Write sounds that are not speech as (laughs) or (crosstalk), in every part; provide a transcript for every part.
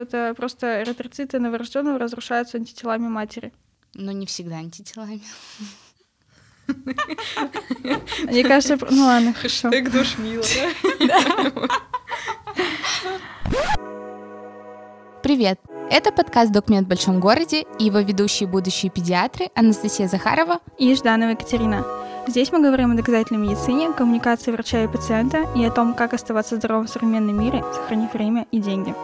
Это просто эритроциты новорожденного разрушаются антителами матери. Но не всегда антителами. Мне кажется, ну ладно, хорошо. Хэштег душнила, (laughs) Привет! Это подкаст «Документ в большом городе» и его ведущие будущие педиатры Анастасия Захарова и Жданова Екатерина. Здесь мы говорим о доказательной медицине, коммуникации врача и пациента и о том, как оставаться здоровым в современном мире, сохранив время и деньги.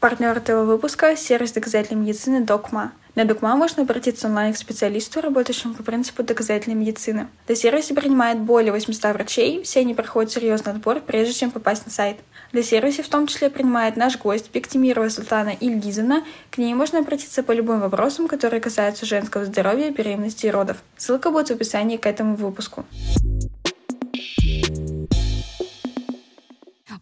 Партнер этого выпуска – сервис доказательной медицины «Докма». На «Докма» можно обратиться онлайн к специалисту, работающему по принципу доказательной медицины. До сервиса принимает более 800 врачей, все они проходят серьезный отбор, прежде чем попасть на сайт. Для сервиса в том числе принимает наш гость Бектимирова Султана Ильгизовна. К ней можно обратиться по любым вопросам, которые касаются женского здоровья, беременности и родов. Ссылка будет в описании к этому выпуску.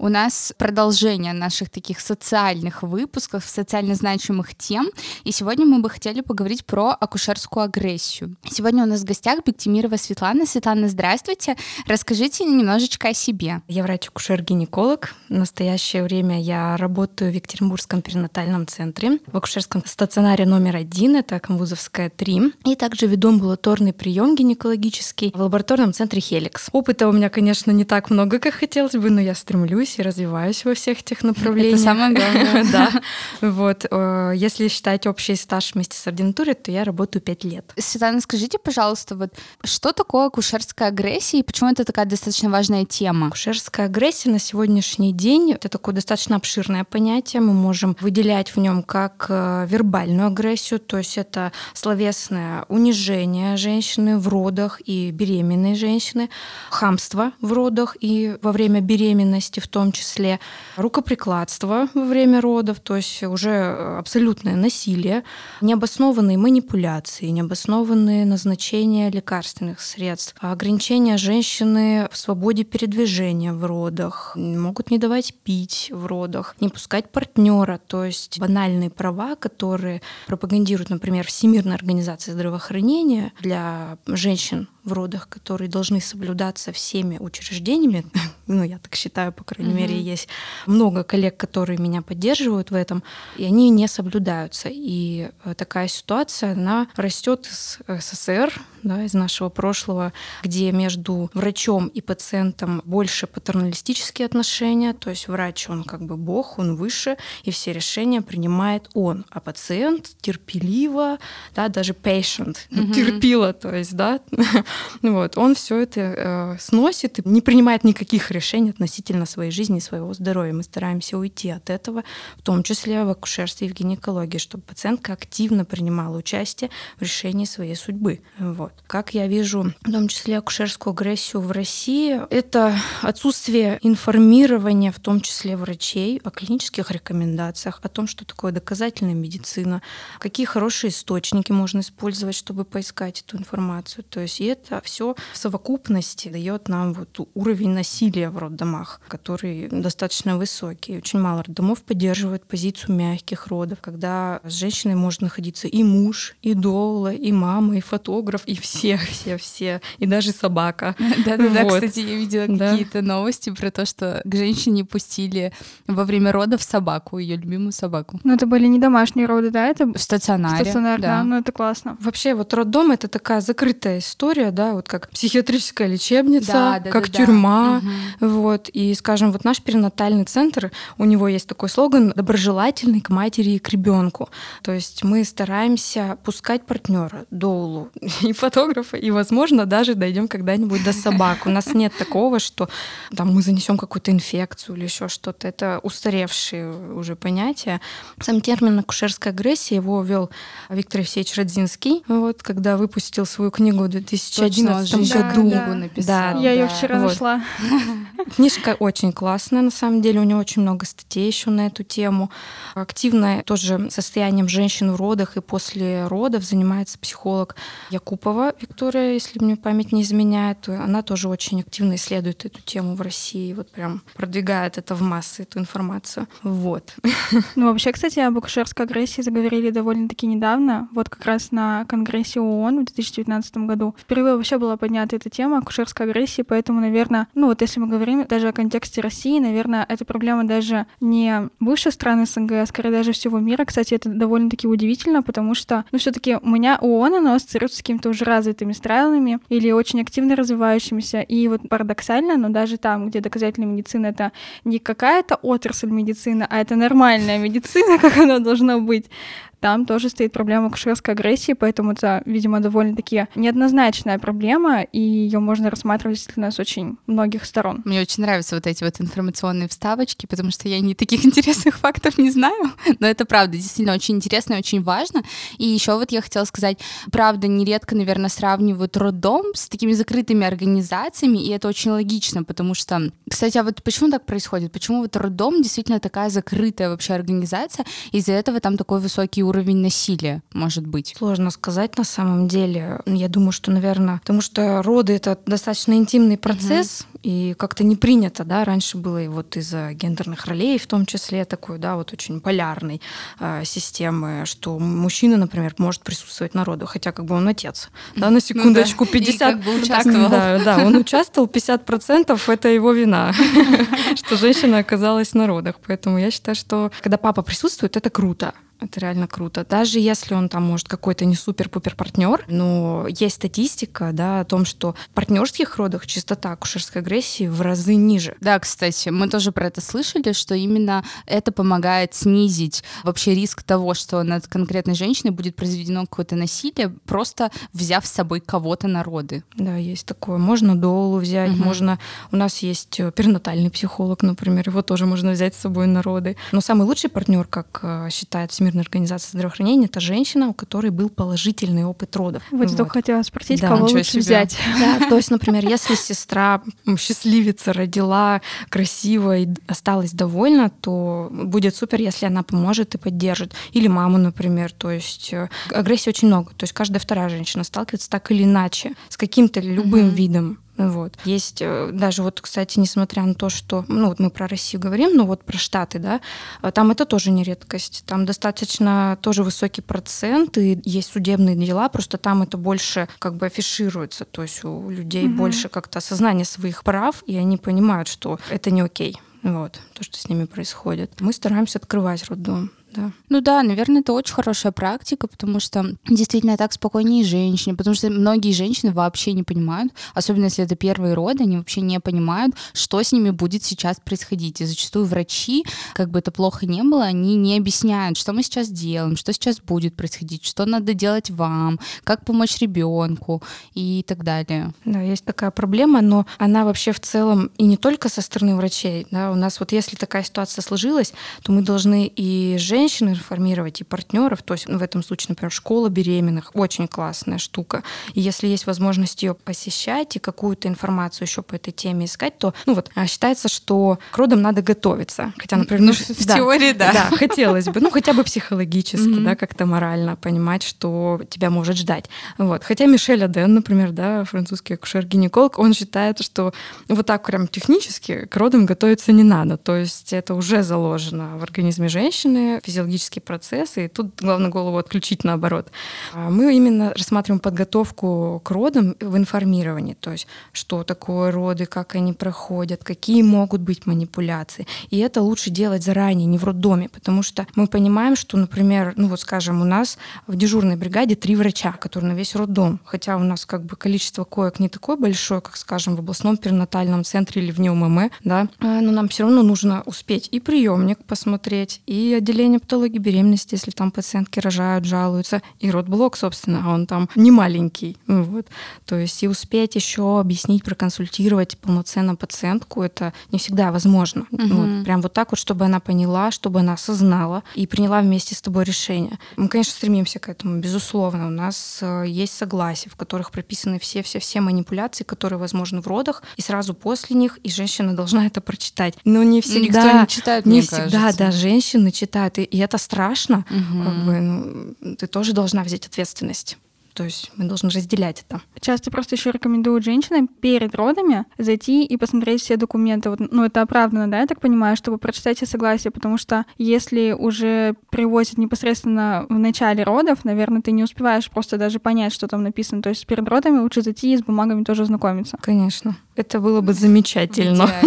У нас продолжение наших таких социальных выпусков, социально значимых тем. И сегодня мы бы хотели поговорить про акушерскую агрессию. Сегодня у нас в гостях Бектимирова Светлана. Светлана, здравствуйте. Расскажите немножечко о себе. Я врач-акушер-гинеколог. В настоящее время я работаю в Екатеринбургском перинатальном центре, в акушерском стационаре номер один, это Камбузовская 3. И также веду амбулаторный прием гинекологический в лабораторном центре Хеликс. Опыта у меня, конечно, не так много, как хотелось бы, но я стремлюсь учусь и развиваюсь во всех этих направлениях. Это самое главное. (laughs) Да. (laughs) Вот. Э, если считать общий стаж вместе с ординатурой, то я работаю пять лет. Светлана, скажите, пожалуйста, вот что такое акушерская агрессия и почему это такая достаточно важная тема? Акушерская агрессия на сегодняшний день — это такое достаточно обширное понятие. Мы можем выделять в нем как э, вербальную агрессию, то есть это словесное унижение женщины в родах и беременной женщины, хамство в родах и во время беременности в том том числе рукоприкладство во время родов, то есть уже э, абсолютное насилие, необоснованные манипуляции, необоснованные назначения лекарственных средств, ограничения женщины в свободе передвижения в родах, могут не давать пить в родах, не пускать партнера, то есть банальные права, которые пропагандируют, например, Всемирная организация здравоохранения для женщин в родах, которые должны соблюдаться всеми учреждениями, (laughs) ну, я так считаю, по крайней mm-hmm. мере, есть много коллег, которые меня поддерживают в этом, и они не соблюдаются. И э, такая ситуация, она растет из СССР, да, из нашего прошлого, где между врачом и пациентом больше патерналистические отношения, то есть врач, он как бы бог, он выше, и все решения принимает он, а пациент терпеливо, да, даже patient, mm-hmm. терпила, то есть, да, (laughs) вот, он все это э, сносит и не принимает никаких решений относительно своей жизни и своего здоровья. Мы стараемся уйти от этого, в том числе в акушерстве и в гинекологии, чтобы пациентка активно принимала участие в решении своей судьбы. Вот. Как я вижу, в том числе акушерскую агрессию в России, это отсутствие информирования, в том числе врачей, о клинических рекомендациях, о том, что такое доказательная медицина, какие хорошие источники можно использовать, чтобы поискать эту информацию. То есть и это все в совокупности дает нам вот уровень насилия в роддомах, который достаточно высокий. Очень мало роддомов поддерживают позицию мягких родов, когда с женщиной может находиться и муж, и доула, и мама, и фотограф, и (laughs) все, все, все, и даже собака. (laughs) Да-да-да, кстати, я видела какие-то новости про то, что к женщине пустили во время родов собаку, ее любимую собаку. Ну, это были не домашние роды, да? Это в стационаре. Стационар, да. Ну, это классно. Вообще, вот роддом — это такая закрытая история, да, вот как психиатрическая лечебница, да, да, как да, тюрьма, да. вот. И, скажем, вот наш перинатальный центр, у него есть такой слоган «доброжелательный к матери и к ребенку». То есть мы стараемся пускать партнера, доулу (laughs) и фотографа, и, возможно, даже дойдем когда-нибудь до собак. У нас нет такого, что там мы занесем какую-то инфекцию или еще что-то. Это устаревшие уже понятия. Сам термин акушерская агрессия его ввел Виктор Евсеевич Родзинский, вот, когда выпустил свою книгу в 2000 2011 году. Да, написал. Да, я ее вчера вот. нашла. (laughs) Книжка очень классная, на самом деле. У нее очень много статей еще на эту тему. Активно тоже состоянием женщин в родах и после родов занимается психолог Якупова Волкова Виктория, если мне память не изменяет, она тоже очень активно исследует эту тему в России, вот прям продвигает это в массы, эту информацию. Вот. (laughs) Ну, вообще, кстати, об акушерской агрессии заговорили довольно-таки недавно, вот как раз на Конгрессе ООН в 2019 году. Впервые вообще была поднята эта тема акушерской агрессии, поэтому, наверное, ну вот если мы говорим даже о контексте России, наверное, эта проблема даже не бывших стран СНГ, а скорее даже всего мира. Кстати, это довольно-таки удивительно, потому что, ну, все таки у меня ООН, оно ассоциируется с какими-то уже развитыми странами или очень активно развивающимися. И вот парадоксально, но даже там, где доказательная медицина — это не какая-то отрасль медицины, а это нормальная медицина, (laughs) как она должна быть, там тоже стоит проблема акушерской агрессии, поэтому это, видимо, довольно-таки неоднозначная проблема, и ее можно рассматривать действительно с очень многих сторон. Мне очень нравятся вот эти вот информационные вставочки, потому что я не таких (laughs) интересных фактов не знаю, но это правда действительно очень интересно и очень важно. И еще вот я хотела сказать, правда, нередко, наверное, сравнивают роддом с такими закрытыми организациями, и это очень логично, потому что, кстати, а вот почему так происходит? Почему вот роддом действительно такая закрытая вообще организация, из-за этого там такой высокий уровень насилия может быть? Сложно сказать на самом деле. Я думаю, что, наверное, потому что роды — это достаточно интимный процесс, угу. и как-то не принято, да, раньше было и вот из-за гендерных ролей в том числе такой, да, вот очень полярной э, системы, что мужчина, например, может присутствовать на родах, хотя как бы он отец, да, на (laughs) секундочку, ну, да. 50... И как бы участвовал. Да, да, он участвовал, 50% это его вина, (laughs) что женщина оказалась на родах. Поэтому я считаю, что когда папа присутствует, это круто. Это реально круто. Даже если он там, может, какой-то не супер-пупер партнер, но есть статистика, да, о том, что в партнерских родах частота акушерской агрессии в разы ниже. Да, кстати, мы тоже про это слышали, что именно это помогает снизить вообще риск того, что над конкретной женщиной будет произведено какое-то насилие, просто взяв с собой кого-то на роды. Да, есть такое. Можно долу взять, угу. можно... У нас есть э, перинатальный психолог, например, его тоже можно взять с собой на роды. Но самый лучший партнер, как э, считает Всемирная Всемирной организации здравоохранения, это женщина, у которой был положительный опыт родов. Вот, вот. только хотела спросить, да, кого лучше себе. взять. Да, то есть, например, (laughs) если сестра счастливица родила красиво и осталась довольна, то будет супер, если она поможет и поддержит. Или маму, например. То есть э, агрессии очень много. То есть каждая вторая женщина сталкивается так или иначе с каким-то любым угу. видом вот. Есть э, даже вот, кстати, несмотря на то, что, ну вот мы про Россию говорим, но вот про Штаты, да, э, там это тоже не редкость. Там достаточно тоже высокий процент, и есть судебные дела, просто там это больше как бы афишируется, то есть у людей угу. больше как-то осознание своих прав, и они понимают, что это не окей. Вот, то, что с ними происходит. Мы стараемся открывать роддом да. Ну да, наверное, это очень хорошая практика, потому что действительно так спокойнее женщине, потому что многие женщины вообще не понимают, особенно если это первые роды, они вообще не понимают, что с ними будет сейчас происходить. И зачастую врачи, как бы это плохо не было, они не объясняют, что мы сейчас делаем, что сейчас будет происходить, что надо делать вам, как помочь ребенку и так далее. Да, есть такая проблема, но она вообще в целом и не только со стороны врачей. Да, у нас вот если такая ситуация сложилась, то мы должны и женщин женщин информировать, и партнеров. То есть ну, в этом случае, например, школа беременных очень классная штука. И если есть возможность ее посещать и какую-то информацию еще по этой теме искать, то ну вот а считается, что к родам надо готовиться. Хотя, например, ну, в (laughs) да, теории, да. Да, хотелось бы, ну хотя бы психологически, mm-hmm. да, как-то морально понимать, что тебя может ждать. Вот. Хотя Мишель Аден, например, да, французский акушер-гинеколог, он считает, что вот так прям технически к родам готовиться не надо. То есть это уже заложено в организме женщины, физиологические процессы, и тут главное голову отключить наоборот. А мы именно рассматриваем подготовку к родам в информировании, то есть что такое роды, как они проходят, какие могут быть манипуляции. И это лучше делать заранее, не в роддоме, потому что мы понимаем, что, например, ну вот скажем, у нас в дежурной бригаде три врача, которые на весь роддом, хотя у нас как бы количество коек не такое большое, как, скажем, в областном перинатальном центре или в НИУММ, да, а, но нам все равно нужно успеть и приемник посмотреть, и отделение патологии беременности, если там пациентки рожают, жалуются, и родблок, собственно, а он там не маленький. Вот. То есть и успеть еще объяснить, проконсультировать полноценно пациентку, это не всегда возможно. Угу. Вот. Прям вот так вот, чтобы она поняла, чтобы она осознала и приняла вместе с тобой решение. Мы, конечно, стремимся к этому, безусловно. У нас э, есть согласия, в которых прописаны все-все-все манипуляции, которые возможны в родах, и сразу после них, и женщина (laughs) должна это прочитать. Но не всегда... Никто не читает, Не всегда, кажется. да, женщины читают. И и это страшно, угу. как бы, ну, ты тоже должна взять ответственность. То есть мы должны разделять это. Часто просто еще рекомендуют женщинам перед родами зайти и посмотреть все документы. Вот, ну, это оправданно, да, я так понимаю, чтобы прочитать все согласия, потому что если уже привозят непосредственно в начале родов, наверное, ты не успеваешь просто даже понять, что там написано. То есть перед родами лучше зайти и с бумагами тоже знакомиться. Конечно. Это было бы замечательно. (laughs)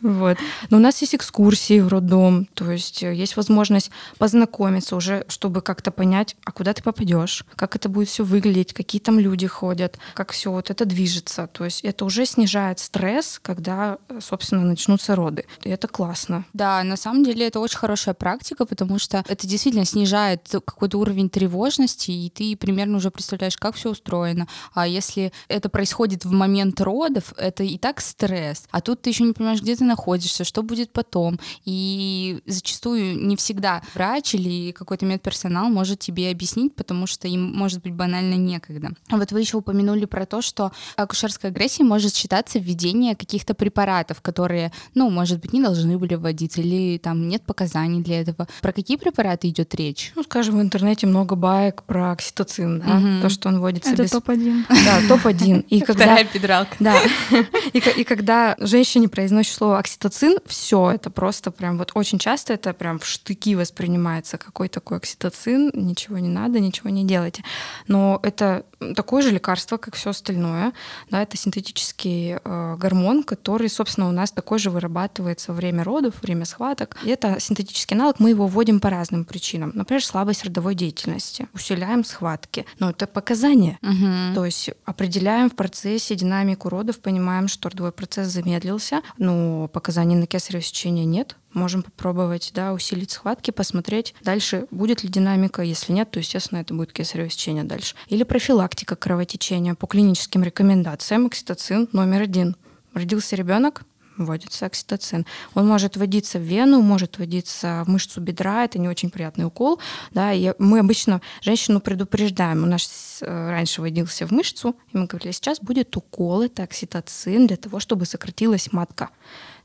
Вот. Но у нас есть экскурсии в роддом, то есть э, есть возможность познакомиться уже, чтобы как-то понять, а куда ты попадешь, как это будет все выглядеть, какие там люди ходят, как все вот это движется. То есть это уже снижает стресс, когда, собственно, начнутся роды. И это классно. Да, на самом деле это очень хорошая практика, потому что это действительно снижает какой-то уровень тревожности, и ты примерно уже представляешь, как все устроено. А если это происходит в момент родов, это и так стресс. А тут ты еще не понимаешь, где ты находишься, что будет потом. И зачастую не всегда врач или какой-то медперсонал может тебе объяснить, потому что им может быть банально некогда. А вот вы еще упомянули про то, что акушерская агрессия может считаться введение каких-то препаратов, которые, ну, может быть, не должны были вводиться, или там нет показаний для этого. Про какие препараты идет речь? Ну, скажем, в интернете много баек про окситоцин, да, угу. то, что он вводится Это без... топ-1. Да, топ-1. И (laughs) когда... Вторая педралка. Да. (laughs) И, и когда женщине произносит слово окситоцин, все это просто прям вот очень часто это прям в штыки воспринимается. Какой такой окситоцин? Ничего не надо, ничего не делайте. Но это такое же лекарство, как все остальное. Да, это синтетический э, гормон, который, собственно, у нас такой же вырабатывается во время родов, во время схваток. И это синтетический аналог, мы его вводим по разным причинам. Например, слабость родовой деятельности, усиляем схватки. Но это показания. Угу. То есть определяем в процессе динамику родов, понимаем, что родовой процесс замедлился, но показаний на кесарево сечение нет, можем попробовать да, усилить схватки, посмотреть дальше, будет ли динамика. Если нет, то, естественно, это будет кесарево сечение дальше. Или профилактика кровотечения по клиническим рекомендациям. Окситоцин номер один. Родился ребенок, вводится окситоцин. Он может вводиться в вену, может вводиться в мышцу бедра, это не очень приятный укол. Да, и мы обычно женщину предупреждаем. У нас э, раньше вводился в мышцу, и мы говорили, сейчас будет укол, это окситоцин для того, чтобы сократилась матка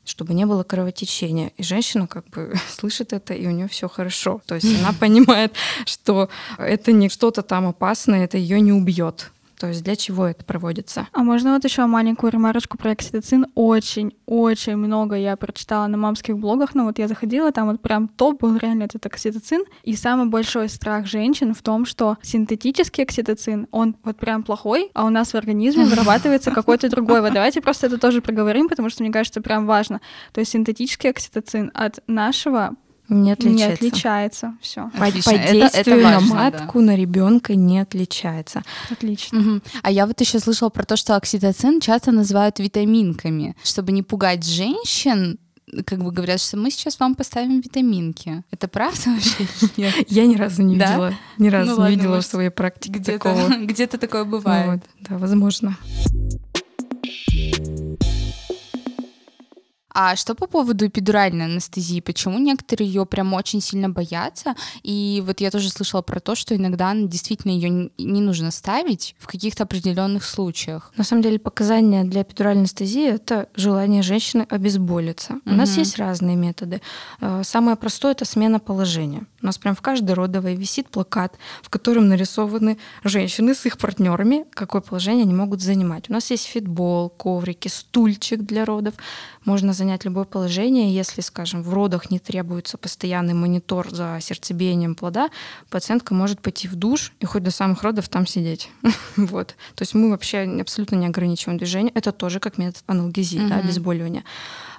чтобы не было кровотечения. И женщина как бы (laughs) слышит это, и у нее все хорошо. То есть она (laughs) понимает, что это не что-то там опасное, это ее не убьет. То есть для чего это проводится? А можно вот еще маленькую ремарочку про окситоцин? Очень-очень много я прочитала на мамских блогах, но вот я заходила, там вот прям топ был реально этот окситоцин. И самый большой страх женщин в том, что синтетический окситоцин, он вот прям плохой, а у нас в организме вырабатывается какой-то другой. Вот давайте просто это тоже проговорим, потому что мне кажется, прям важно. То есть синтетический окситоцин от нашего не отличается. Не отличается. Все. По, по действию это, это важно, на матку, да. на ребенка не отличается. Отлично. Угу. А я вот еще слышала про то, что окситоцин часто называют витаминками, чтобы не пугать женщин как бы говорят, что мы сейчас вам поставим витаминки. Это правда вообще? (laughs) Нет? Я ни разу не видела, ни разу ну, не видела в своей практике такого. (laughs) Где-то такое бывает. Да, возможно. А что по поводу эпидуральной анестезии? Почему некоторые ее прям очень сильно боятся? И вот я тоже слышала про то, что иногда действительно ее не нужно ставить в каких-то определенных случаях. На самом деле показания для эпидуральной анестезии это желание женщины обезболиться. Угу. У нас есть разные методы. Э, самое простое это смена положения. У нас прям в каждой родовой висит плакат, в котором нарисованы женщины с их партнерами, какое положение они могут занимать. У нас есть фитбол, коврики, стульчик для родов. Можно занять любое положение. Если, скажем, в родах не требуется постоянный монитор за сердцебиением плода, пациентка может пойти в душ и хоть до самых родов там сидеть. (laughs) вот. То есть мы вообще абсолютно не ограничиваем движение. Это тоже как метод аналгезии, да, обезболивания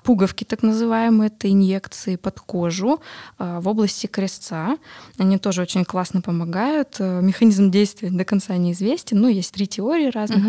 пуговки так называемые, это инъекции под кожу а, в области крестца. Они тоже очень классно помогают. Э, механизм действия до конца неизвестен, но есть три теории разных.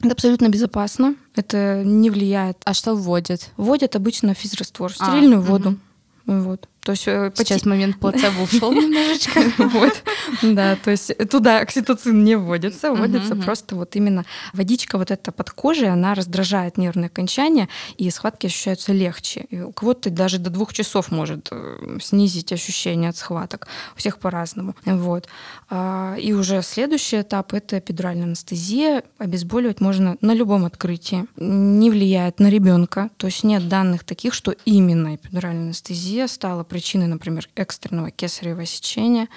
Это абсолютно безопасно, это не влияет. А что вводят? Вводят обычно физраствор, стерильную а, воду. Угу. Вот. То есть э, сейчас поти... момент плацебо ушел (laughs) немножечко. Вот. Да, то есть туда окситоцин не вводится, вводится просто вот именно водичка вот эта под кожей, она раздражает нервные окончания, и схватки ощущаются легче. И у кого-то даже до двух часов может э, снизить ощущение от схваток. У всех по-разному. Вот. А, и уже следующий этап — это эпидуральная анестезия. Обезболивать можно на любом открытии. Не влияет на ребенка. То есть нет данных таких, что именно эпидуральная анестезия стала причиной, например, экстренного кесарево сечения.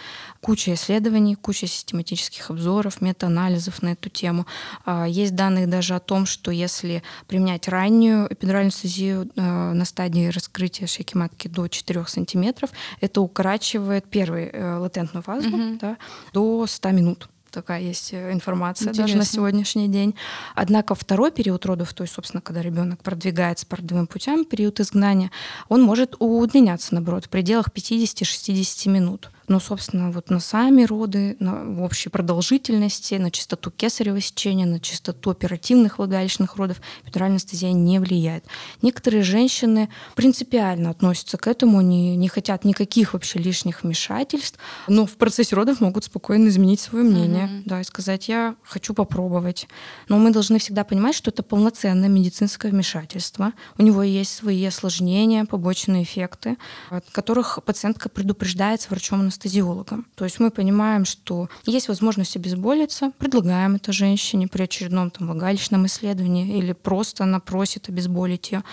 Куча исследований, куча систематических обзоров, метаанализов на эту тему. А, есть данные даже о том, что если применять раннюю эпидуральную анестезию э, на стадии раскрытия шейки матки до 4 сантиметров, это укорачивает первый э, латентную фазу угу. да, до 100 минут такая есть э, информация Интересно. даже на сегодняшний день. Однако второй период родов, то есть, собственно, когда ребенок продвигается по родовым путям, период изгнания, он может удлиняться, наоборот, в пределах 50-60 минут. Но, собственно, вот на сами роды, на общей продолжительности, на частоту кесарево сечения, на частоту оперативных влагалищных родов эпидуральная анестезия не влияет. Некоторые женщины принципиально относятся к этому, не, не хотят никаких вообще лишних вмешательств, но в процессе родов могут спокойно изменить свое мнение, mm-hmm. да, и сказать, я хочу попробовать. Но мы должны всегда понимать, что это полноценное медицинское вмешательство. У него есть свои осложнения, побочные эффекты, от которых пациентка предупреждается врачом анестезиологом. То есть мы понимаем, что есть возможность обезболиться, предлагаем это женщине при очередном там, влагалищном исследовании или просто она просит обезболить ее.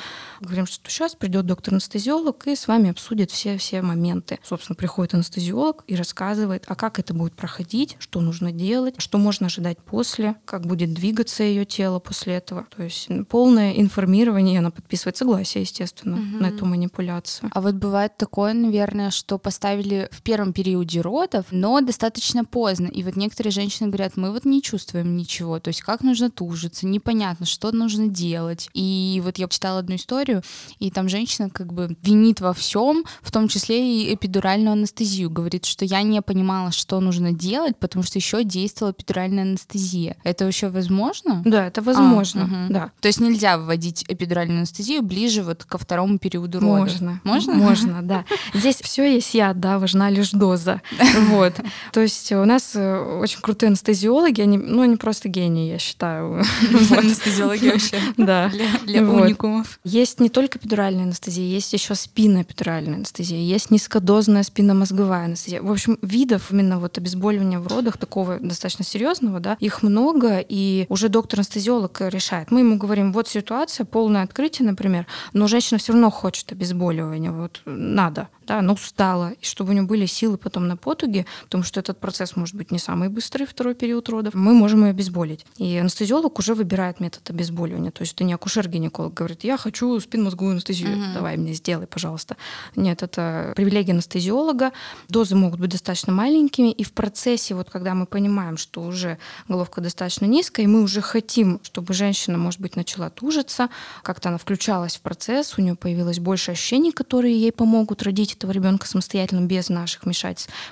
Говорим, что сейчас придет доктор-анестезиолог и с вами обсудит все-все моменты. Собственно, приходит анестезиолог и рассказывает, а как это будет проходить, что нужно делать, что можно ожидать после, как будет двигаться ее тело после этого. То есть полное информирование, она подписывает согласие, естественно, угу. на эту манипуляцию. А вот бывает такое, наверное, что поставили в первом периоде родов, но достаточно поздно. И вот некоторые женщины говорят, мы вот не чувствуем ничего, то есть как нужно тужиться, непонятно, что нужно делать. И вот я читала одну историю, и там женщина как бы винит во всем, в том числе и эпидуральную анестезию, говорит, что я не понимала, что нужно делать, потому что еще действовала эпидуральная анестезия. Это вообще возможно? Да, это возможно, а, угу. да. То есть нельзя вводить эпидуральную анестезию ближе вот ко второму периоду родов? Можно. Можно? Можно, (laughs) да. Здесь все есть яд, да, важна лишь доза. (laughs) Вот. То есть у нас э, очень крутые анестезиологи, они, ну, они просто гении, я считаю. (laughs) Анестезиологи вообще. (laughs) Да. Для уникумов. Есть не только эпидуральная анестезия, есть еще спиноэпидуральная анестезия, есть низкодозная спинномозговая анестезия. В общем, видов именно вот обезболивания в родах такого достаточно серьезного, да, их много, и уже доктор-анестезиолог решает. Мы ему говорим, вот ситуация, полное открытие, например, но женщина все равно хочет обезболивания, вот надо да, она устала, и чтобы у нее были силы потом на потуге, потому что этот процесс может быть не самый быстрый, второй период родов, мы можем ее обезболить. И анестезиолог уже выбирает метод обезболивания. То есть это не акушер-гинеколог говорит, я хочу спинномозговую анестезию, угу. давай мне сделай, пожалуйста. Нет, это привилегия анестезиолога. Дозы могут быть достаточно маленькими, и в процессе, вот когда мы понимаем, что уже головка достаточно низкая, и мы уже хотим, чтобы женщина, может быть, начала тужиться, как-то она включалась в процесс, у нее появилось больше ощущений, которые ей помогут родить этого ребенка самостоятельно без наших вмешательств.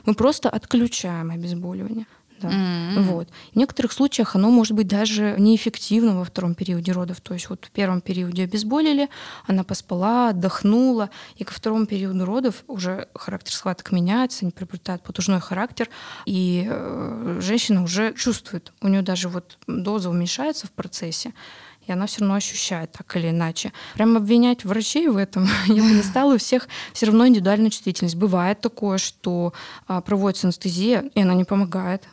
Мы просто отключаем обезболивание. Да. Mm-hmm. Вот. В некоторых случаях оно может быть даже неэффективно во втором периоде родов. То есть вот в первом периоде обезболили, она поспала, отдохнула, и ко второму периоду родов уже характер схваток меняется, они приобретают потужной характер, и э, женщина уже чувствует, у нее даже вот доза уменьшается в процессе, и она все равно ощущает так или иначе. Прям обвинять врачей в этом (laughs) я бы не стала. У всех все равно индивидуальная чувствительность. Бывает такое, что а, проводится анестезия, и она не помогает.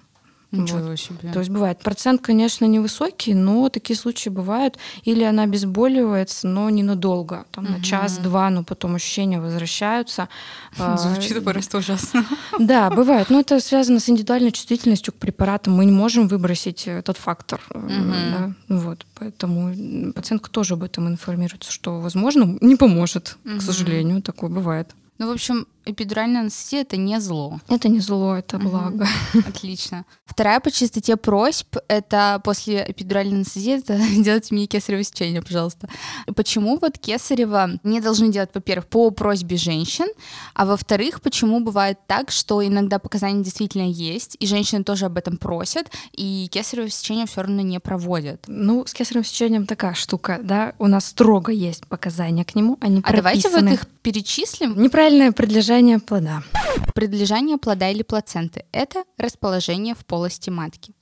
Ничего вот. себе. То есть бывает. Процент, конечно, невысокий, но такие случаи бывают. Или она обезболивается, но ненадолго. Там, угу. На час-два, но потом ощущения возвращаются. (laughs) А, Звучит просто ужасно. (laughs) Да, бывает. Но это связано с индивидуальной чувствительностью к препаратам. Мы не можем выбросить этот фактор. Угу. Да? Вот. Поэтому пациентка тоже об этом информируется, что, возможно, не поможет, угу. к сожалению. Такое бывает. Ну, в общем, эпидуральная анестезия это не зло. Это не зло, это благо. (laughs) Отлично. Вторая по частоте просьб это после эпидуральной анестезии это (laughs) делать мне кесарево сечение, пожалуйста. Почему вот кесарево не должны делать, во-первых, по просьбе женщин, а во-вторых, почему бывает так, что иногда показания действительно есть, и женщины тоже об этом просят, и кесарево сечение все равно не проводят? Ну, с кесаревым сечением такая штука, да, у нас строго есть показания к нему, они А давайте вот их перечислим. Неправильное предлежание Предлежание плода. Предлежание плода или плаценты – это расположение в полости матки.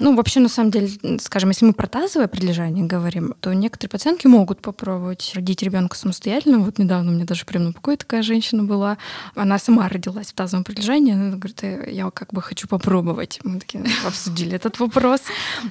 Ну, вообще, на самом деле, скажем, если мы про тазовое прилежание говорим, то некоторые пациентки могут попробовать родить ребенка самостоятельно. Вот недавно у меня даже прямо на покое такая женщина была. Она сама родилась в тазовом прилежании. Она говорит, «Э, я как бы хочу попробовать. Мы такие обсудили этот вопрос,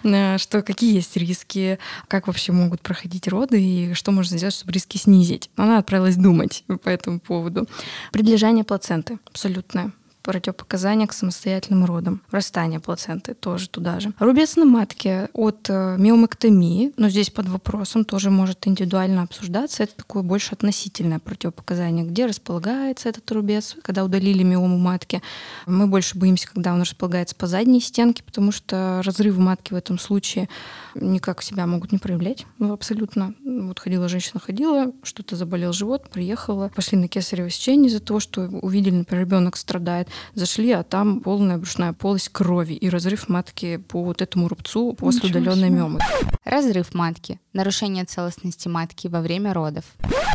э, что какие есть риски, как вообще могут проходить роды и что можно сделать, чтобы риски снизить. Она отправилась думать по этому поводу. Прилежание плаценты абсолютное противопоказания к самостоятельным родам. Врастание плаценты тоже туда же. Рубец на матке от э, миомэктомии, но здесь под вопросом тоже может индивидуально обсуждаться. Это такое больше относительное противопоказание, где располагается этот рубец, когда удалили миому матки. Мы больше боимся, когда он располагается по задней стенке, потому что разрывы матки в этом случае никак себя могут не проявлять. Ну, абсолютно. Вот ходила женщина, ходила, что-то заболел живот, приехала, пошли на кесарево сечение из-за того, что увидели, например, ребенок страдает, зашли, а там полная брюшная полость крови и разрыв матки по вот этому рубцу после удаленной миомы. Разрыв матки, нарушение целостности матки во время родов.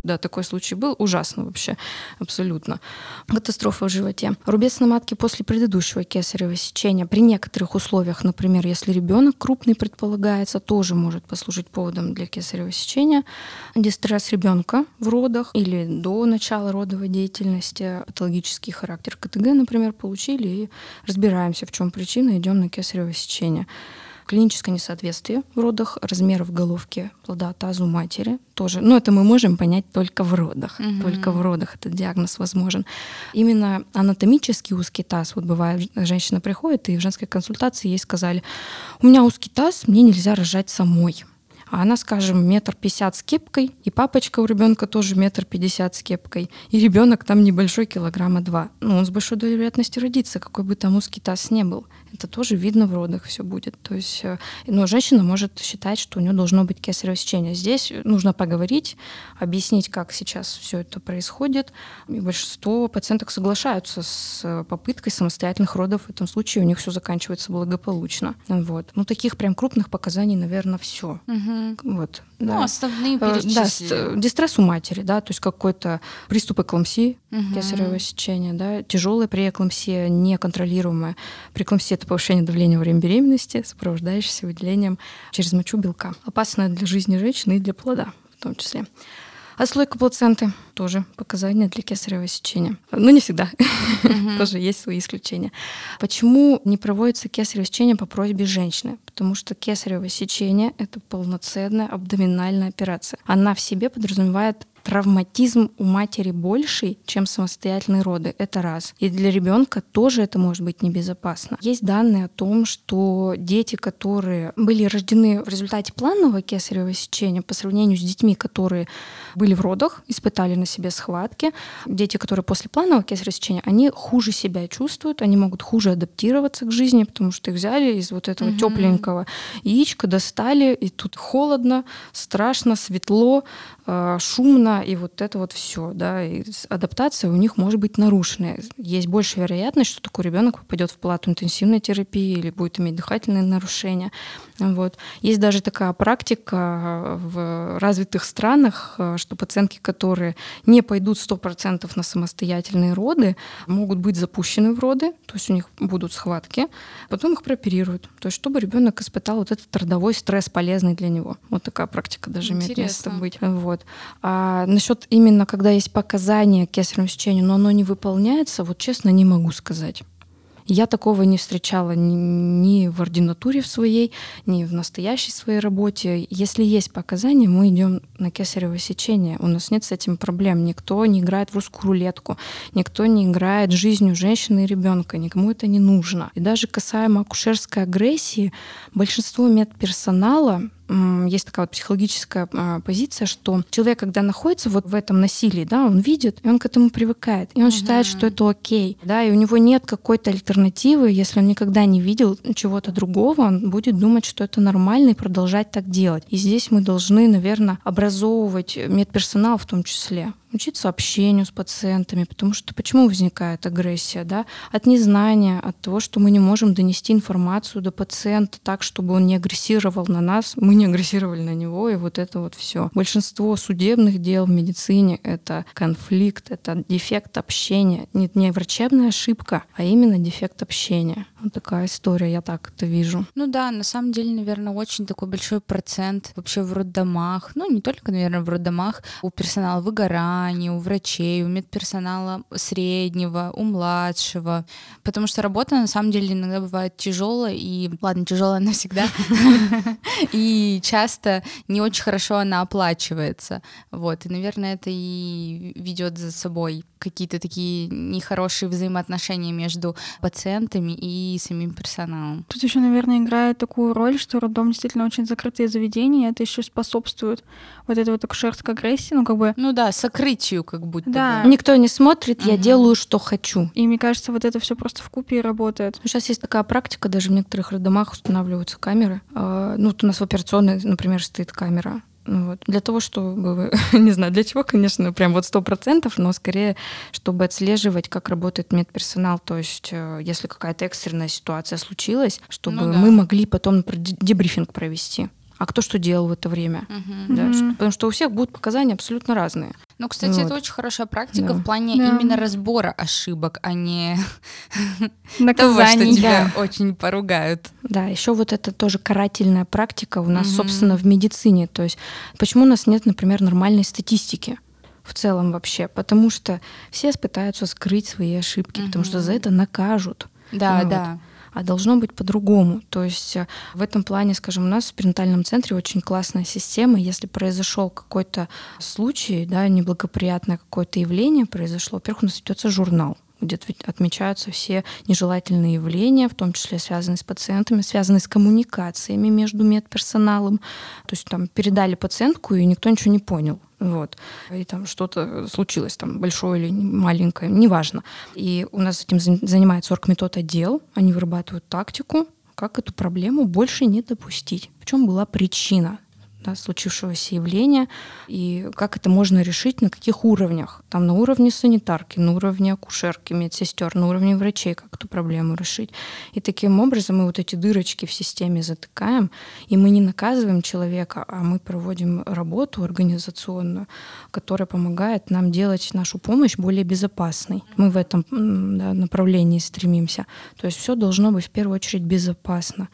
Да, такой случай был. Ужасно вообще. Абсолютно. Катастрофа в животе. Рубец на матке после предыдущего кесарево сечения при некоторых условиях, например, если ребенок крупный предполагается, тоже может послужить поводом для кесарево сечения. Дистресс ребенка в родах или до начала родовой деятельности, патологический характер КТГ, например, получили и разбираемся, в чем причина, идем на кесарево сечение клиническое несоответствие в родах размеров головки плода тазу матери тоже. Но это мы можем понять только в родах. Угу. Только в родах этот диагноз возможен. Именно анатомический узкий таз. Вот бывает, женщина приходит, и в женской консультации ей сказали, у меня узкий таз, мне нельзя рожать самой а она, скажем, метр пятьдесят с кепкой, и папочка у ребенка тоже метр пятьдесят с кепкой, и ребенок там небольшой, килограмма два. Ну, он с большой долей вероятности родится, какой бы там узкий таз не был. Это тоже видно в родах все будет. То есть, э, но женщина может считать, что у нее должно быть кесарево сечение. Здесь нужно поговорить, объяснить, как сейчас все это происходит. И большинство пациенток соглашаются с попыткой самостоятельных родов. В этом случае у них все заканчивается благополучно. Вот. Ну, таких прям крупных показаний, наверное, все. Угу. Вот. Ну, да. основные перечислили. Да, дистресс у матери, да, то есть какой-то приступ эклампсии, угу. кесарево сечение, да, тяжелая преэклампсия, неконтролируемая. Преэклампсия — это повышение давления во время беременности, сопровождающееся выделением через мочу белка. Опасное для жизни женщины и для плода в том числе. Отслойка плаценты тоже показания для кесарево сечения. Но не всегда. (laughs) тоже есть свои исключения. Почему не проводится кесарево сечение по просьбе женщины? Потому что кесарево сечение — это полноценная абдоминальная операция. Она в себе подразумевает травматизм у матери больший, чем самостоятельные роды. Это раз. И для ребенка тоже это может быть небезопасно. Есть данные о том, что дети, которые были рождены в результате планового кесарево сечения по сравнению с детьми, которые были в родах, испытали на себе схватки, дети, которые после планового кесарево сечения, они хуже себя чувствуют, они могут хуже адаптироваться к жизни, потому что их взяли из вот этого угу. тепленького яичка, достали, и тут холодно, страшно, светло, э, шумно, и вот это вот все, да, и адаптация у них может быть нарушенная. Есть большая вероятность, что такой ребенок попадет в палату интенсивной терапии или будет иметь дыхательные нарушения. Вот. Есть даже такая практика в развитых странах, что пациентки, которые не пойдут 100% на самостоятельные роды, могут быть запущены в роды, то есть у них будут схватки, потом их прооперируют, то есть чтобы ребенок испытал вот этот родовой стресс полезный для него. Вот такая практика даже Интересно. имеет место быть. Вот. А а насчет именно, когда есть показания к кесаревому сечению, но оно не выполняется, вот честно не могу сказать. Я такого не встречала ни, ни в ординатуре в своей, ни в настоящей своей работе. Если есть показания, мы идем на кесарево сечение. У нас нет с этим проблем. Никто не играет в русскую рулетку, никто не играет жизнью женщины и ребенка, никому это не нужно. И даже касаемо акушерской агрессии, большинство медперсонала есть такая вот психологическая а, позиция, что человек, когда находится вот в этом насилии, да, он видит, и он к этому привыкает, и он угу. считает, что это окей, да, и у него нет какой-то альтернативы, если он никогда не видел чего-то другого, он будет думать, что это нормально и продолжать так делать. И здесь мы должны, наверное, образовывать медперсонал в том числе, учиться общению с пациентами, потому что почему возникает агрессия? Да? От незнания, от того, что мы не можем донести информацию до пациента так, чтобы он не агрессировал на нас, (laughs) мы не агрессировали на него, и вот это вот все. Большинство судебных дел в медицине — это конфликт, это дефект общения. Не, не врачебная ошибка, а именно дефект общения. Вот такая история, я так это вижу. Ну да, на самом деле, наверное, очень такой большой процент вообще в роддомах, ну не только, наверное, в роддомах, у персонала выгорания, воспитании, у врачей, у медперсонала среднего, у младшего. Потому что работа на самом деле иногда бывает тяжелая, и, ладно, тяжелая навсегда, (laughs) и часто не очень хорошо она оплачивается. Вот, и, наверное, это и ведет за собой какие-то такие нехорошие взаимоотношения между пациентами и самим персоналом. Тут еще, наверное, играет такую роль, что роддом действительно очень закрытые заведения, это еще способствует вот этой вот акушерской агрессии, ну как бы... Ну да, сокрытию как будто Да. бы. Никто не смотрит, я делаю, что хочу. И мне кажется, вот это все просто в купе работает. Сейчас есть такая практика, даже в некоторых роддомах устанавливаются камеры. А, Ну, вот у нас в операционной, например, стоит камера. Ну Вот. Для того, чтобы, (laughs) не знаю, для чего, конечно, прям вот сто процентов, но скорее, чтобы отслеживать, как работает медперсонал. То есть, э, если какая-то экстренная ситуация случилась, чтобы Ну да. мы могли потом например, дебрифинг провести. А кто что делал в это время? Мгм. Да, что- потому что у всех будут показания абсолютно разные. Ну, кстати, Вот. это очень хорошая практика Да. в плане Да. именно разбора ошибок, а не (laughs) того, что тебя очень поругают. Да, еще вот это тоже карательная практика у нас, Мгм. собственно, в медицине. То есть почему у нас нет, например, нормальной статистики? в целом вообще, потому что все пытаются скрыть свои ошибки, потому что за это накажут. Да, Вот. да. А должно быть по-другому. То есть э, в этом плане, скажем, у нас в перинатальном центре очень классная система. Если произошел какой-то случай, да, неблагоприятное какое-то явление произошло, во-первых, у нас ведется журнал где отмечаются все нежелательные явления, в том числе связанные с пациентами, связанные с коммуникациями между медперсоналом. То есть там передали пациентку, и никто ничего не понял. Вот. И там что-то случилось, там большое или маленькое, неважно. И у нас этим зан- занимается оргметод отдел. Они вырабатывают тактику, как эту проблему больше не допустить. В чем была причина да, случившегося явления и как это можно решить, на каких уровнях. Там на уровне санитарки, на уровне акушерки, медсестер, на уровне врачей, как эту проблему решить. И таким образом мы вот эти дырочки в системе затыкаем, и мы не наказываем человека, а мы проводим работу организационную, которая помогает нам делать нашу помощь более безопасной. Мы в этом да, направлении стремимся. То есть все должно быть в первую очередь безопасно.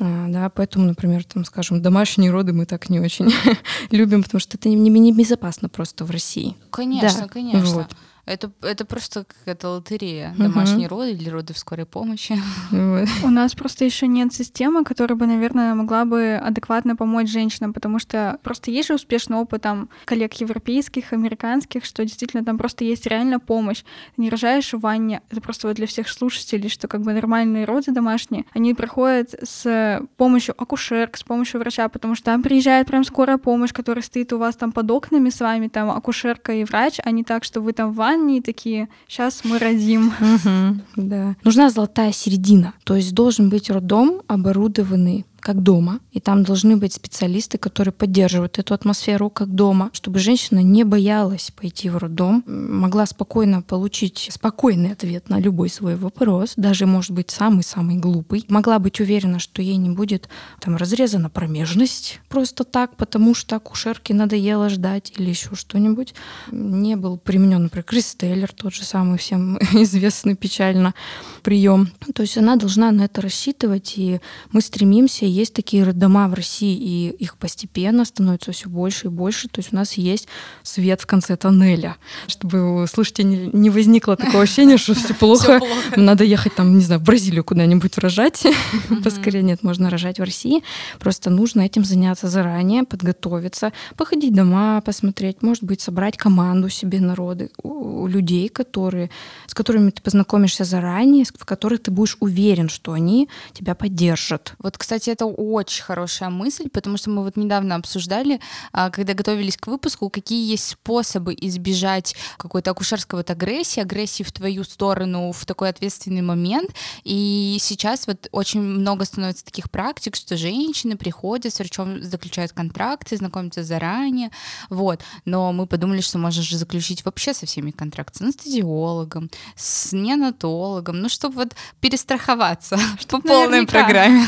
А, Да, поэтому, например, там, скажем, домашние роды мы так не очень (laughs) любим, потому что это не, не- не безопасно просто в России. Конечно, Да, конечно. вот. Это, это просто какая-то лотерея. Мгм. Домашние роды или роды в скорой помощи. (laughs) У нас просто еще нет системы, которая бы, наверное, могла бы адекватно помочь женщинам, потому что просто есть же успешный опыт там коллег европейских, американских, что действительно там просто есть реально помощь. Ты не рожаешь в ванне, это просто вот для всех слушателей, что как бы нормальные роды домашние, они приходят с помощью акушерок, с помощью врача, потому что там приезжает прям скорая помощь, которая стоит у вас там под окнами с вами, там акушерка и врач, а не так, что вы там в ванне и такие, сейчас мы родим. (laughs) Да. Нужна золотая середина. То есть должен быть роддом оборудованный как дома, и там должны быть специалисты, которые поддерживают эту атмосферу как дома, чтобы женщина не боялась пойти в роддом, могла спокойно получить спокойный ответ на любой свой вопрос, даже, может быть, самый-самый глупый, могла быть уверена, что ей не будет там разрезана промежность просто так, потому что акушерке надоело ждать или еще что-нибудь. Не был применен, например, Кристеллер, тот же самый всем (laughs) известный печально прием. То есть она должна на это рассчитывать, и мы стремимся, есть такие роддома в России, и их постепенно становится все больше и больше. То есть у нас есть свет в конце тоннеля, чтобы у слушателей не не возникло такого ощущения, что все (laughs) плохо, надо ехать там, не знаю, в Бразилию куда-нибудь рожать. (laughs) Поскорее нет, можно рожать в России. Просто нужно этим заняться заранее, подготовиться, походить дома, посмотреть, может быть, собрать команду себе народы, людей, которые, с которыми ты познакомишься заранее, в которых ты будешь уверен, что они тебя поддержат. Вот, кстати, это очень хорошая мысль, потому что мы вот недавно обсуждали, а, когда готовились к выпуску, какие есть способы избежать какой-то акушерской вот агрессии, агрессии в твою сторону в такой ответственный момент. И сейчас вот очень много становится таких практик, что женщины приходят с врачом, заключают контракты, знакомятся заранее, вот. Но мы подумали, что можно же заключить вообще со всеми контракт, с анестезиологом, с неонатологом, ну, чтобы вот перестраховаться (laughs) по полной программе.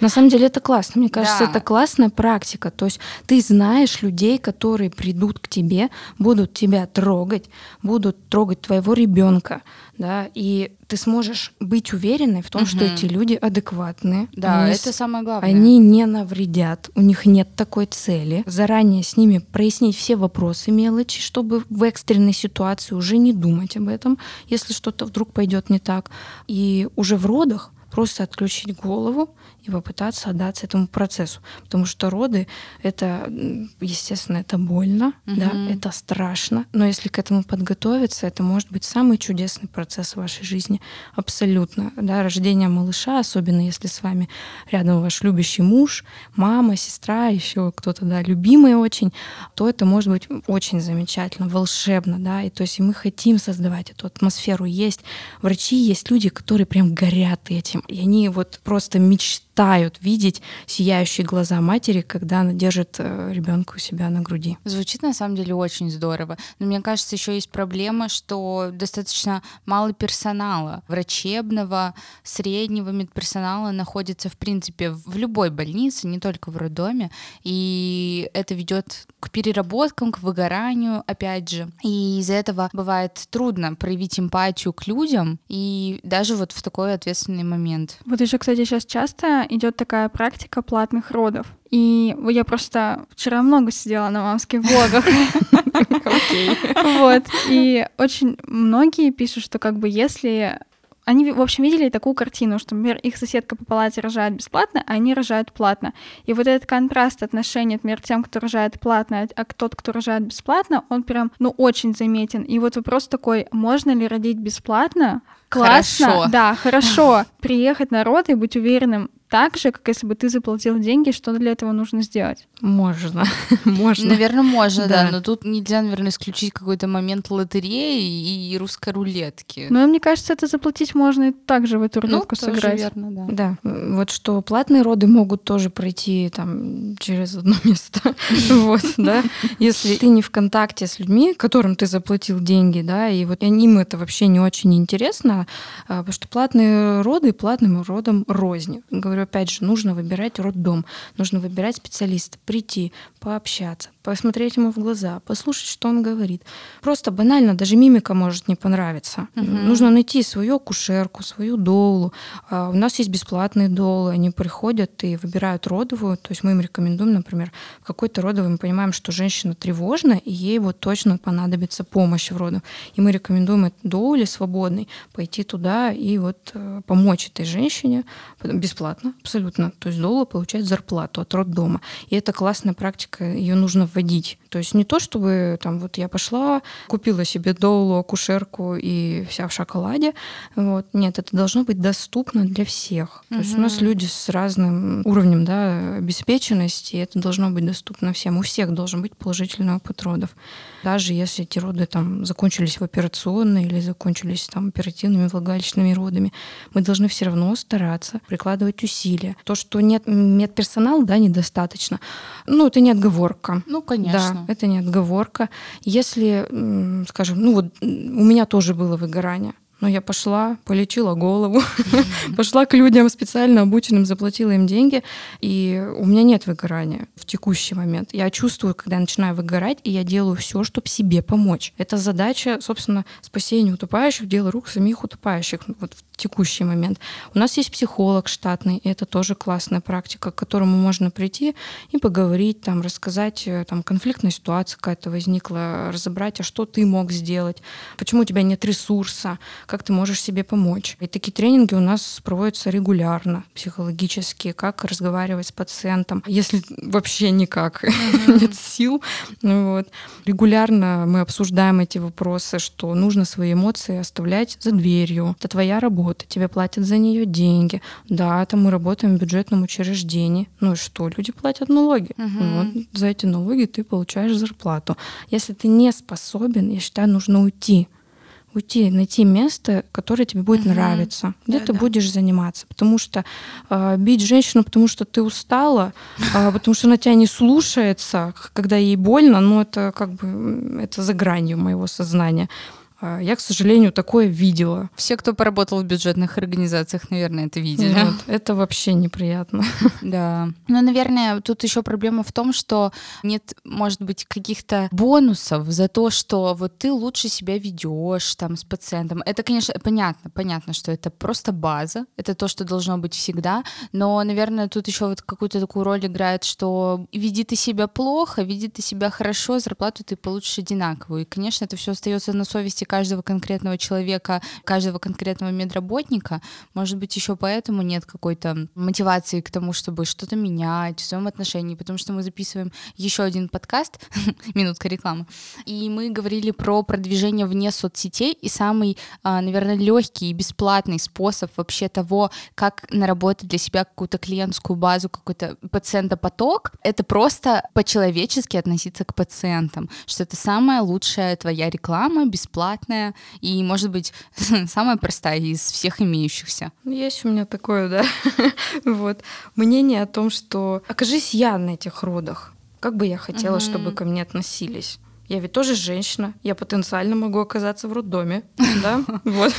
На самом деле это классно. Мне кажется, Да. это классная практика. То есть ты знаешь людей, которые придут к тебе, будут тебя трогать, будут трогать твоего ребенка, да, и ты сможешь быть уверенной в том, что Мгм. эти люди адекватные. Да, они это самое главное. Они не навредят, у них нет такой цели. Заранее с ними прояснить все вопросы мелочи, чтобы в экстренной ситуации уже не думать об этом, если что-то вдруг пойдет не так. И уже в родах просто отключить голову и попытаться отдаться этому процессу. Потому что роды — это, естественно, это больно, угу. да, это страшно, но если к этому подготовиться, это может быть самый чудесный процесс в вашей жизни. Абсолютно. Да, рождение малыша, особенно если с вами рядом ваш любящий муж, мама, сестра, еще кто-то, да, любимый очень, то это может быть очень замечательно, волшебно, да, и то есть и мы хотим создавать эту атмосферу. Есть врачи, есть люди, которые прям горят этим, и они вот просто мечтают мечтают видеть сияющие глаза матери, когда она держит э, ребенка у себя на груди. Звучит на самом деле очень здорово. Но мне кажется, еще есть проблема, что достаточно мало персонала врачебного, среднего медперсонала находится в принципе в любой больнице, не только в роддоме, и это ведет к переработкам, к выгоранию, опять же. И из-за этого бывает трудно проявить эмпатию к людям, и даже вот в такой ответственный момент. Вот еще, кстати, сейчас часто идет такая практика платных родов. И я просто вчера много сидела на мамских блогах. Вот. И очень многие пишут, что как бы если они, в общем, видели такую картину, что, например, их соседка по палате рожает бесплатно, а они рожают платно. И вот этот контраст отношений, например, тем, кто рожает платно, а тот, кто рожает бесплатно, он прям, ну, очень заметен. И вот вопрос такой, можно ли родить бесплатно? Классно, хорошо. да, хорошо. Приехать на род и быть уверенным, так же, как если бы ты заплатил деньги, что для этого нужно сделать? Можно, (laughs) можно. Наверное, можно, да. да, но тут нельзя, наверное, исключить какой-то момент лотереи и русской рулетки. Но мне кажется, это заплатить можно и также в эту рулетку ну, сыграть. верно, да. Да, вот что платные роды могут тоже пройти там через одно (laughs) место, (laughs) вот, да, если ты не в контакте с людьми, которым ты заплатил деньги, да, и вот им это вообще не очень интересно, а, потому что платные роды платным родом рознь. Говорю, говорю, опять же, нужно выбирать роддом, нужно выбирать специалиста, прийти, пообщаться, посмотреть ему в глаза, послушать, что он говорит. Просто банально, даже мимика может не понравиться. Угу. Нужно найти свою акушерку, свою доулу. А, у нас есть бесплатные доулы, они приходят и выбирают родовую. То есть мы им рекомендуем, например, в какой-то родовой мы понимаем, что женщина тревожна, и ей вот точно понадобится помощь в родах. И мы рекомендуем доуле свободной пойти туда и вот э, помочь этой женщине бесплатно, абсолютно. То есть доула получает зарплату от роддома. И это классная практика, ее нужно вводить. То есть не то, чтобы там вот я пошла, купила себе доулу, акушерку и вся в шоколаде. Вот. Нет, это должно быть доступно для всех. Угу. То есть у нас люди с разным уровнем да, обеспеченности, и это должно быть доступно всем. У всех должен быть положительный опыт родов. Даже если эти роды там закончились в операционной или закончились там оперативными влагалищными родами, мы должны все равно стараться прикладывать усилия. То, что нет медперсонала, да, недостаточно, ну, это не отговорка. Ну, конечно. Да, это не отговорка. Если, скажем, ну вот у меня тоже было выгорание. Но я пошла, полечила голову, (laughs) пошла к людям специально обученным, заплатила им деньги, и у меня нет выгорания в текущий момент. Я чувствую, когда я начинаю выгорать, и я делаю все, чтобы себе помочь. Это задача, собственно, спасения утопающих, дело рук самих утопающих вот в текущий момент. У нас есть психолог штатный, и это тоже классная практика, к которому можно прийти и поговорить, там, рассказать, э, там, конфликтная ситуация какая-то возникла, разобрать, а что ты мог сделать, почему у тебя нет ресурса, как ты можешь себе помочь. И такие тренинги у нас проводятся регулярно, психологические, как разговаривать с пациентом, если вообще никак mm-hmm. (laughs) нет сил. Вот. Регулярно мы обсуждаем эти вопросы, что нужно свои эмоции оставлять за дверью. Это твоя работа, тебе платят за нее деньги. Да, это мы работаем в бюджетном учреждении. Ну и что? Люди платят налоги. Mm-hmm. Вот за эти налоги ты получаешь зарплату. Если ты не способен, я считаю, нужно уйти уйти, найти место, которое тебе будет угу. нравиться, где да, ты да. будешь заниматься. Потому что э, бить женщину, потому что ты устала, э, потому что она тебя не слушается, когда ей больно, ну это как бы это за гранью моего сознания. А, я, к сожалению, такое видела. Все, кто поработал в бюджетных организациях, наверное, это видели. Нет, это вообще неприятно. (laughs) Да. Но, наверное, тут еще проблема в том, что нет, может быть, каких-то бонусов за то, что вот ты лучше себя ведешь там с пациентом. Это, конечно, понятно, понятно, что это просто база, это то, что должно быть всегда, но, наверное, тут еще вот какую-то такую роль играет, что веди ты себя плохо, веди ты себя хорошо, зарплату ты получишь одинаковую. И, конечно, это все остается на совести каждого конкретного человека, каждого конкретного медработника. Может быть, еще поэтому нет какой-то мотивации к тому, чтобы что-то менять в своем отношении, потому что мы записываем еще один подкаст, (laughs) минутка рекламы, и мы говорили про продвижение вне соцсетей, и самый, а, наверное, легкий и бесплатный способ вообще того, как наработать для себя какую-то клиентскую базу, какой-то пациентопоток, это просто по-человечески относиться к пациентам, что это самая лучшая твоя реклама, бесплатная и, может быть, (laughs) самая простая из всех имеющихся. Есть у меня такое, да, (laughs) вот, мнение о том, что окажись я на этих родах, как бы я хотела, угу. чтобы ко мне относились. Я ведь тоже женщина, я потенциально могу оказаться в роддоме, (laughs) да, вот,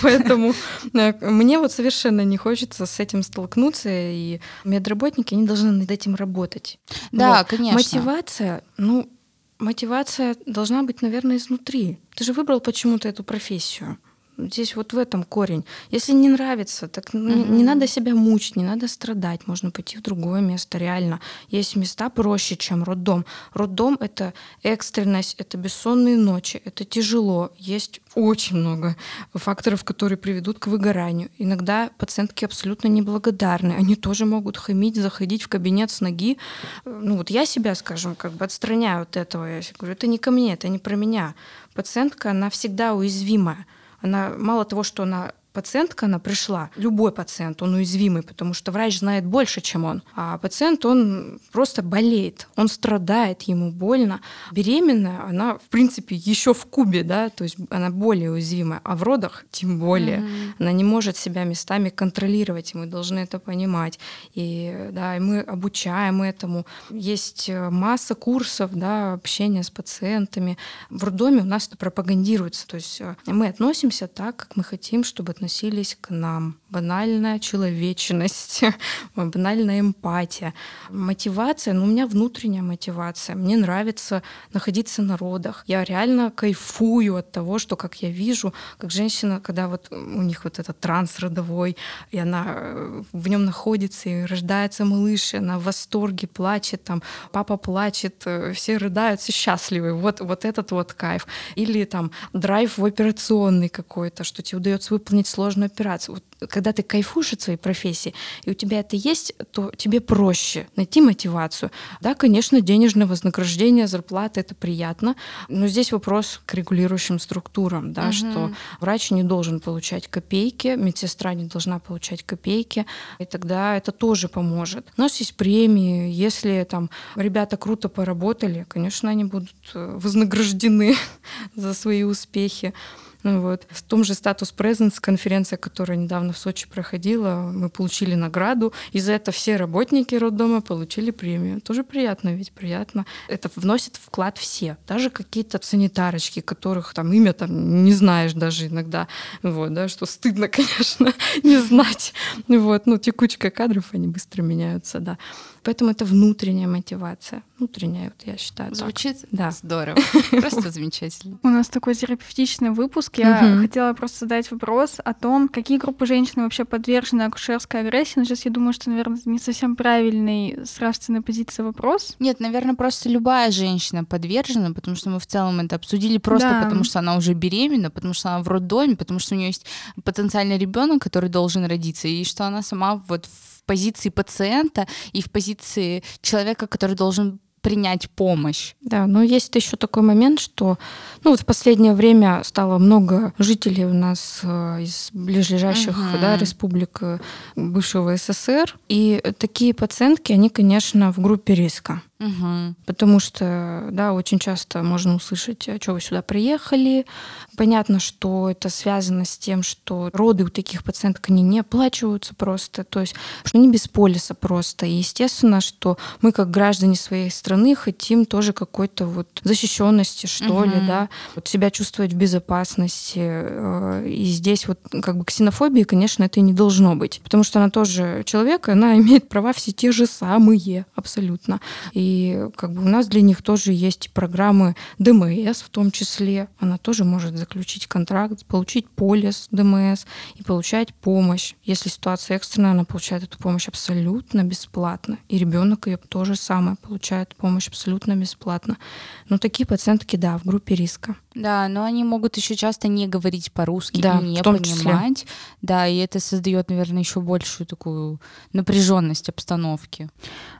поэтому э, мне вот совершенно не хочется с этим столкнуться, и медработники, они должны над этим работать. Да, конечно. Мотивация, ну, мотивация должна быть, наверное, изнутри. Ты же выбрал почему-то эту профессию. Здесь вот в этом корень. Если не нравится, так угу. не, не надо себя мучить, не надо страдать. Можно пойти в другое место, реально. Есть места проще, чем роддом. Роддом — это экстренность, это бессонные ночи, это тяжело. Есть очень много факторов, которые приведут к выгоранию. Иногда пациентки абсолютно неблагодарны. Они тоже могут хамить, заходить в кабинет с ноги. Ну вот я себя, скажем, как бы отстраняю от этого. Я говорю, это не ко мне, это не про меня. Пациентка, она всегда уязвимая она мало того, что она пациентка, она пришла, любой пациент, он уязвимый, потому что врач знает больше, чем он. А пациент, он просто болеет, он страдает, ему больно. Беременная, она, в принципе, еще в кубе, да, то есть она более уязвимая, а в родах тем более. Mm-hmm. Она не может себя местами контролировать, и мы должны это понимать. И, да, и мы обучаем этому. Есть э, масса курсов, да, общения с пациентами. В роддоме у нас это пропагандируется, то есть э, мы относимся так, как мы хотим, чтобы относились относились к нам. Банальная человечность, (laughs) банальная эмпатия. Мотивация, ну у меня внутренняя мотивация. Мне нравится находиться на родах. Я реально кайфую от того, что как я вижу, как женщина, когда вот у них вот этот транс родовой, и она э, в нем находится, и рождается малыш, и она в восторге, плачет, там, папа плачет, э, все рыдают, все счастливы. Вот, вот этот вот кайф. Или там драйв в операционный какой-то, что тебе удается выполнить сложную операцию. Вот, когда ты кайфуешь от своей профессии, и у тебя это есть, то тебе проще найти мотивацию. Да, конечно, денежное вознаграждение, зарплата — это приятно, но здесь вопрос к регулирующим структурам, да, угу. что врач не должен получать копейки, медсестра не должна получать копейки, и тогда это тоже поможет. У нас есть премии, если там ребята круто поработали, конечно, они будут э, вознаграждены (laughs) за свои успехи. Ну вот. В том же статус Presence, конференция, которая недавно в Сочи проходила, мы получили награду. И за это все работники роддома получили премию. Тоже приятно, ведь приятно. Это вносит вклад все. Даже какие-то санитарочки, которых там имя там не знаешь даже иногда. Вот, да, что стыдно, (laughs) конечно, не знать. Вот, ну, текучка кадров, они быстро меняются, да. Поэтому это внутренняя мотивация. Внутренняя, вот я считаю. Звучит так. да. здорово. (laughs) Просто замечательно. У нас такой терапевтичный выпуск. Я хотела просто задать вопрос о том, какие группы женщин вообще подвержены акушерской агрессии. Но сейчас я думаю, что, наверное, не совсем правильный с нравственной позиции вопрос. Нет, наверное, просто любая женщина подвержена, потому что мы в целом это обсудили просто да. потому, что она уже беременна, потому что она в роддоме, потому что у нее есть потенциальный ребенок, который должен родиться, и что она сама вот в позиции пациента и в позиции человека, который должен принять помощь. Да, но есть еще такой момент, что ну, вот в последнее время стало много жителей у нас э, из ближайших угу. да, республик э, бывшего СССР. И такие пациентки, они, конечно, в группе риска. Угу. Потому что, да, очень часто можно услышать, а что вы сюда приехали. Понятно, что это связано с тем, что роды у таких пациенток они не оплачиваются просто, то есть что они без полиса просто. И естественно, что мы как граждане своей страны хотим тоже какой-то вот защищенности, что угу. ли, да, вот себя чувствовать в безопасности. Э, и здесь вот как бы ксенофобии, конечно, это и не должно быть, потому что она тоже человек, и она (laughs) имеет права все те же самые абсолютно. И и как бы у нас для них тоже есть программы ДМС в том числе. Она тоже может заключить контракт, получить полис ДМС и получать помощь. Если ситуация экстренная, она получает эту помощь абсолютно бесплатно. И ребенок ее тоже самое получает помощь абсолютно бесплатно. Но такие пациентки, да, в группе риска. Да, но они могут еще часто не говорить по-русски Да, и не в том понимать. числе. Да, и это создает, наверное, еще большую такую напряженность обстановки.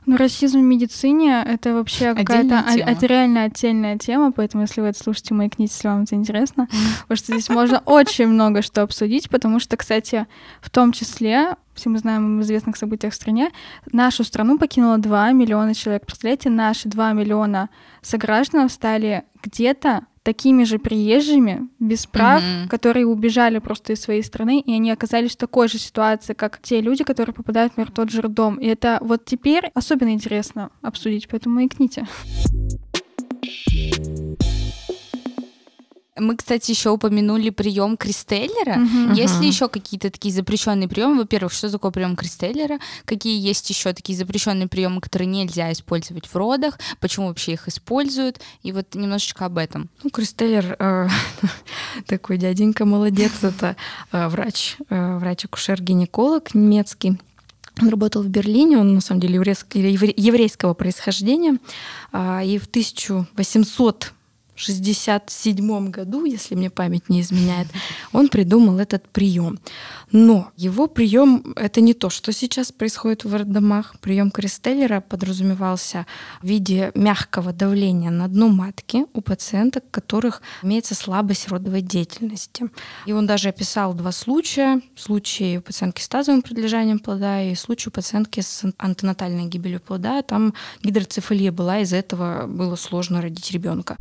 Ну, расизм в медицине — это вообще какая-то... Это реально отдельная тема, поэтому если вы это слушаете, маякните, если вам это интересно. Потому что здесь можно очень много что обсудить, потому что, кстати, в том числе, все мы знаем об известных событиях в стране, нашу страну покинуло 2 миллиона человек. Представляете, наши 2 миллиона сограждан стали где-то такими же приезжими, без прав, Мгм. которые убежали просто из своей страны, и они оказались в такой же ситуации, как те люди, которые попадают, например, в тот же роддом. И это вот теперь особенно интересно обсудить, поэтому маякните. Мы, кстати, еще упомянули прием Кристеллера. Мгм. Есть ли еще какие-то такие запрещенные приемы? Во-первых, что такое прием Кристеллера? Какие есть еще такие запрещенные приемы, которые нельзя использовать в родах? Почему вообще их используют? И вот немножечко об этом. Ну, Кристеллер э, (laughs) такой дяденька молодец, (laughs) это э, врач, э, врач-акушер-гинеколог немецкий. Он работал в Берлине, он на самом деле еврейск- евре- еврейского происхождения. А, И в 1867 году, если мне память не изменяет, он придумал этот прием. Но его прием это не то, что сейчас происходит в роддомах. Прием Кристеллера подразумевался в виде мягкого давления на дно матки у пациенток, у которых имеется слабость родовой деятельности. И он даже описал два случая. Случай у пациентки с тазовым предлежанием плода и случай у пациентки с антенатальной гибелью плода. Там гидроцефалия была, из-за этого было сложно родить ребенка.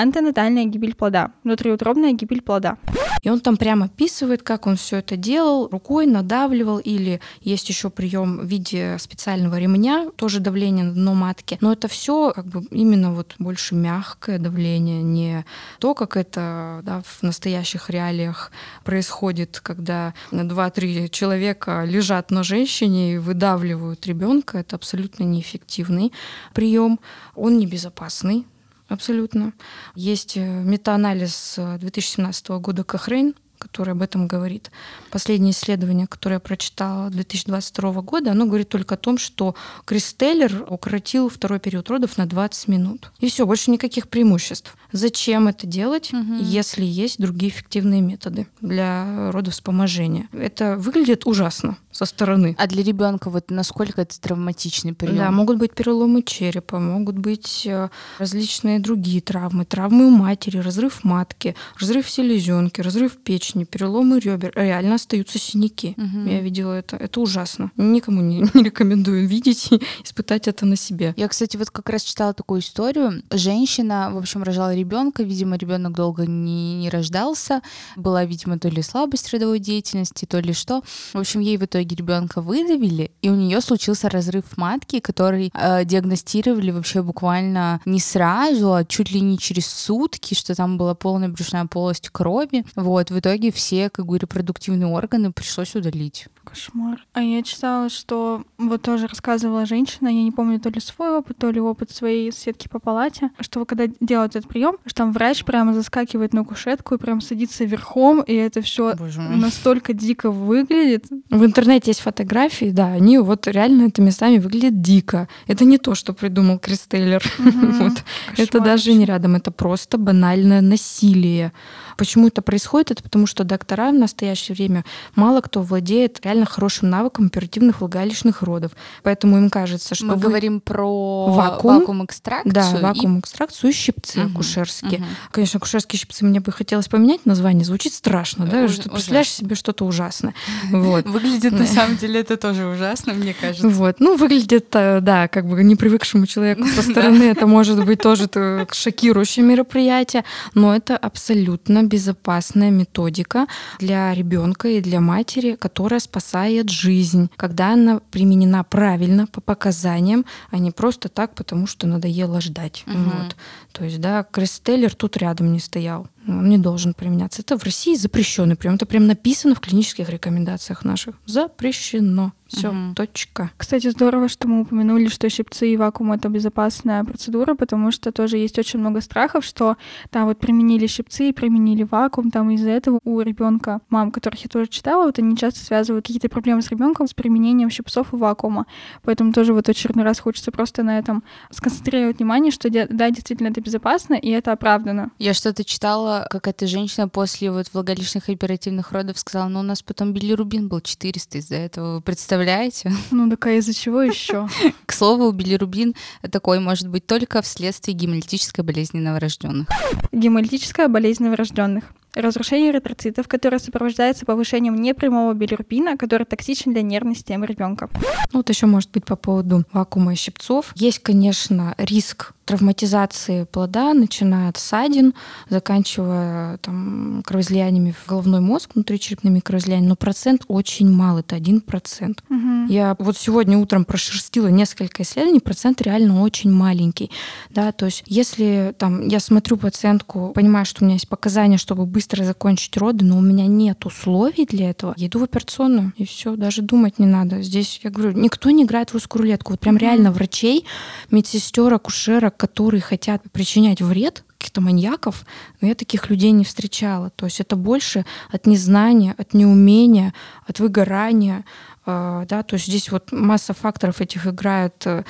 Антенатальная гибель плода, внутриутробная гибель плода. И он там прямо описывает, как он все это делал, рукой надавливал, или есть еще прием в виде специального ремня, тоже давление на дно матки. Но это все как бы именно вот больше мягкое давление, не то, как это да, в настоящих реалиях происходит, когда два-три человека лежат на женщине и выдавливают ребенка. Это абсолютно неэффективный прием. Он небезопасный. Абсолютно. Есть э, метаанализ э, 2017 года Кохрейн, который об этом говорит. Последнее исследование, которое я прочитала 2022 года, оно говорит только о том, что Кристеллер укоротил второй период родов на 20 минут. И все, больше никаких преимуществ. Зачем это делать, Мгм. если есть другие эффективные методы для родовспоможения? Это выглядит ужасно со стороны. А для ребенка вот насколько это травматичный прием? Да, могут быть переломы черепа, могут быть э, различные другие травмы, травмы у матери, разрыв матки, разрыв селезенки, разрыв печени, переломы ребер. Реально остаются синяки. Мгм. Я видела это. Это ужасно. Никому не, не рекомендую видеть и (laughs) испытать это на себе. Я, кстати, вот как раз читала такую историю. Женщина, в общем, рожала ребенка, видимо, ребенок долго не, не рождался. Была, видимо, то ли слабость родовой деятельности, то ли что. В общем, ей в итоге ребенка выдавили, и у нее случился разрыв матки, который э, диагностировали вообще буквально не сразу, а чуть ли не через сутки, что там была полная брюшная полость крови. Вот, в итоге все, как бы, репродуктивные органы пришлось удалить. Кошмар. А я читала, что вот тоже рассказывала женщина, я не помню, то ли свой опыт, то ли опыт своей соседки по палате, что когда делают этот прием, что там врач прямо заскакивает на кушетку и прям садится верхом, и это все настолько дико выглядит. В интернете есть фотографии, да, они вот реально это местами выглядят дико. Это не то, что придумал Кристейлер. Мгм. (laughs) Вот. Это даже не рядом, это просто банальное насилие. Почему это происходит? Это потому что доктора в настоящее время мало кто владеет реально хорошим навыком оперативных влагалищных родов. Поэтому им кажется, что Мы вы- говорим про Вакуум. вакуум-экстракцию. Да, и- вакуум экстракцию и щипцы Мгм, акушерские. мгм. Конечно, акушерские щипцы мне бы хотелось поменять название. Звучит страшно, да? Уж- Что ты представляешь себе что-то ужасное. (laughs) Вот. Выглядит на самом деле это тоже ужасно, мне кажется. Вот. Ну, выглядит, э, да, как бы непривыкшему человеку со (laughs) стороны это может быть тоже шокирующее мероприятие, но это абсолютно безопасная методика для ребенка и для матери, которая спасает жизнь, когда она применена правильно, по показаниям, а не просто так, потому что надоело ждать. Мгм. Вот. То есть, да, Крестеллер тут рядом не стоял. Он не должен применяться. Это в России запрещенный прием. Это прям написано в клинических рекомендациях наших. Запрещено. Все, Мгм. точка. Кстати, здорово, что мы упомянули, что щипцы и вакуум — это безопасная процедура, потому что тоже есть очень много страхов, что там вот применили щипцы и применили вакуум, там из-за этого у ребенка, мам, которых я тоже читала, вот они часто связывают какие-то проблемы с ребенком с применением щипцов и вакуума. Поэтому тоже вот очередной раз хочется просто на этом сконцентрировать внимание, что да, действительно это безопасно и это оправдано. Я что-то читала что какая-то женщина после вот влагалищных оперативных родов сказала, ну у нас потом билирубин был 400 из-за этого, вы представляете? Ну так а из-за чего еще? (laughs) К слову, билирубин такой может быть только вследствие гемолитической болезни новорожденных. Гемолитическая болезнь новорожденных разрушение эритроцитов, которое сопровождается повышением непрямого билирубина, который токсичен для нервной системы ребенка. Ну, вот еще может быть по поводу вакуума и щипцов. Есть, конечно, риск травматизации плода, начиная от ссадин, заканчивая там, кровоизлияниями в головной мозг, внутричерепными кровоизлияниями, но процент очень мал, это один процент. Я вот сегодня утром прошерстила несколько исследований, процент реально очень маленький. Да, то есть если там, я смотрю пациентку, понимаю, что у меня есть показания, чтобы быстро закончить роды, но у меня нет условий для этого, я иду в операционную, и все, даже думать не надо. Здесь, я говорю, никто не играет в русскую рулетку. Вот прям реально врачей, медсестер, акушерок, которые хотят причинять вред, каких-то маньяков, но я таких людей не встречала. То есть это больше от незнания, от неумения, от выгорания. Э, да, то есть здесь вот масса факторов этих играет э,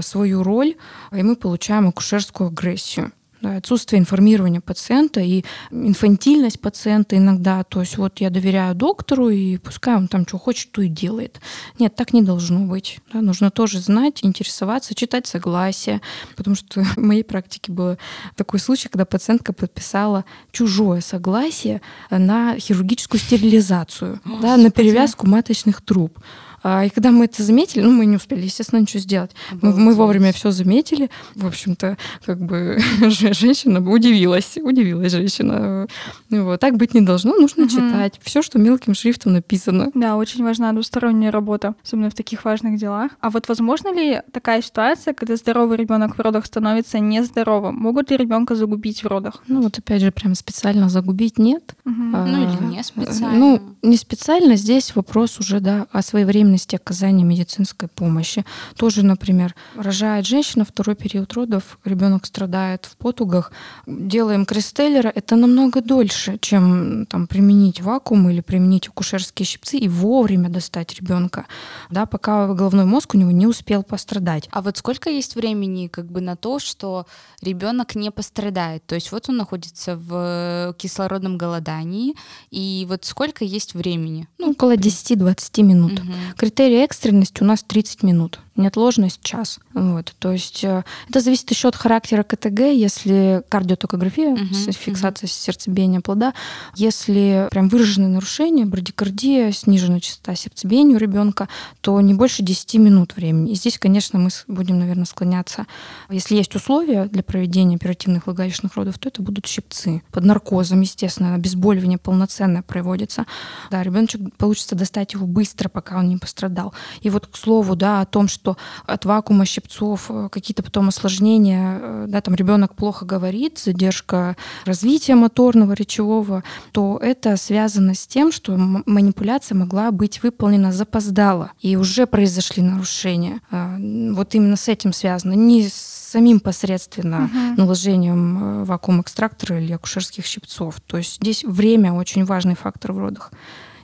свою роль, и мы получаем акушерскую агрессию да, отсутствие информирования пациента и инфантильность пациента иногда. То есть вот я доверяю доктору, и пускай он там что хочет, то и делает. Нет, так не должно быть. Да, нужно тоже знать, интересоваться, читать согласие. Потому что (laughs) в моей практике был такой случай, когда пациентка подписала чужое согласие на хирургическую стерилизацию, О, да, на перевязку маточных труб. А, и когда мы это заметили, ну, мы не успели, естественно, ничего сделать. Мы, мы вовремя все заметили. В общем-то, как бы (laughs) женщина удивилась. Удивилась женщина. Вот. Так быть не должно, нужно угу. читать. Все, что мелким шрифтом написано. Да, очень важна двусторонняя работа, особенно в таких важных делах. А вот возможно ли такая ситуация, когда здоровый ребенок в родах становится нездоровым? Могут ли ребенка загубить в родах? Ну, вот опять же, прям специально загубить нет. Угу. А, ну, или не специально. Ну, не специально. Здесь вопрос уже, да, о своевременности эффективности оказания медицинской помощи. Тоже, например, рожает женщина, второй период родов, ребенок страдает в потугах, делаем крестеллера, это намного дольше, чем там, применить вакуум или применить акушерские щипцы и вовремя достать ребенка, да, пока головной мозг у него не успел пострадать. А вот сколько есть времени как бы на то, что ребенок не пострадает? То есть вот он находится в кислородном голодании, и вот сколько есть времени? Ну, около 10-20 минут. Угу. Критерий экстренности у нас 30 минут неотложность час. Вот. То есть э, это зависит еще от характера КТГ, если кардиотокография, uh-huh, фиксация uh-huh. сердцебиения плода, если прям выраженные нарушения, брадикардия, сниженная частота сердцебиения у ребенка, то не больше 10 минут времени. И здесь, конечно, мы будем, наверное, склоняться. Если есть условия для проведения оперативных влагалищных родов, то это будут щипцы. Под наркозом, естественно, обезболивание полноценное проводится. Да, ребеночек получится достать его быстро, пока он не пострадал. И вот, к слову, да, о том, что что от вакуума щипцов э, какие-то потом осложнения, э, да, там ребенок плохо говорит, задержка развития моторного, речевого, то это связано с тем, что манипуляция могла быть выполнена запоздало, и уже произошли нарушения. А, вот именно с этим связано. Не с самим посредственно угу. наложением э, вакуум-экстрактора или акушерских щипцов. То есть здесь время очень важный фактор в родах.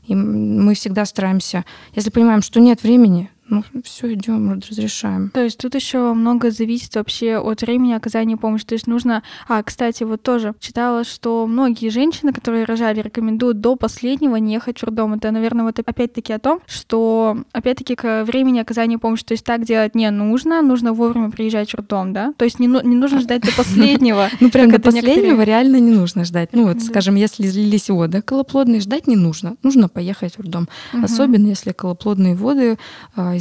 И мы всегда стараемся, если понимаем, что нет времени, ну, все, идем, разрешаем. То есть тут еще много зависит вообще от времени оказания помощи. То есть нужно... А, кстати, вот тоже читала, что многие женщины, которые рожали, рекомендуют до последнего не ехать в роддом. Это, наверное, вот опять-таки о том, что, опять-таки, к времени оказания помощи, то есть так делать не нужно, нужно вовремя приезжать в роддом, да? То есть не, не нужно ждать до (laughs) последнего. Ну, прям до последнего реально не нужно ждать. Ну, вот, скажем, если излились воды колоплодные, ждать не нужно. Нужно поехать в роддом. Особенно, если колоплодные воды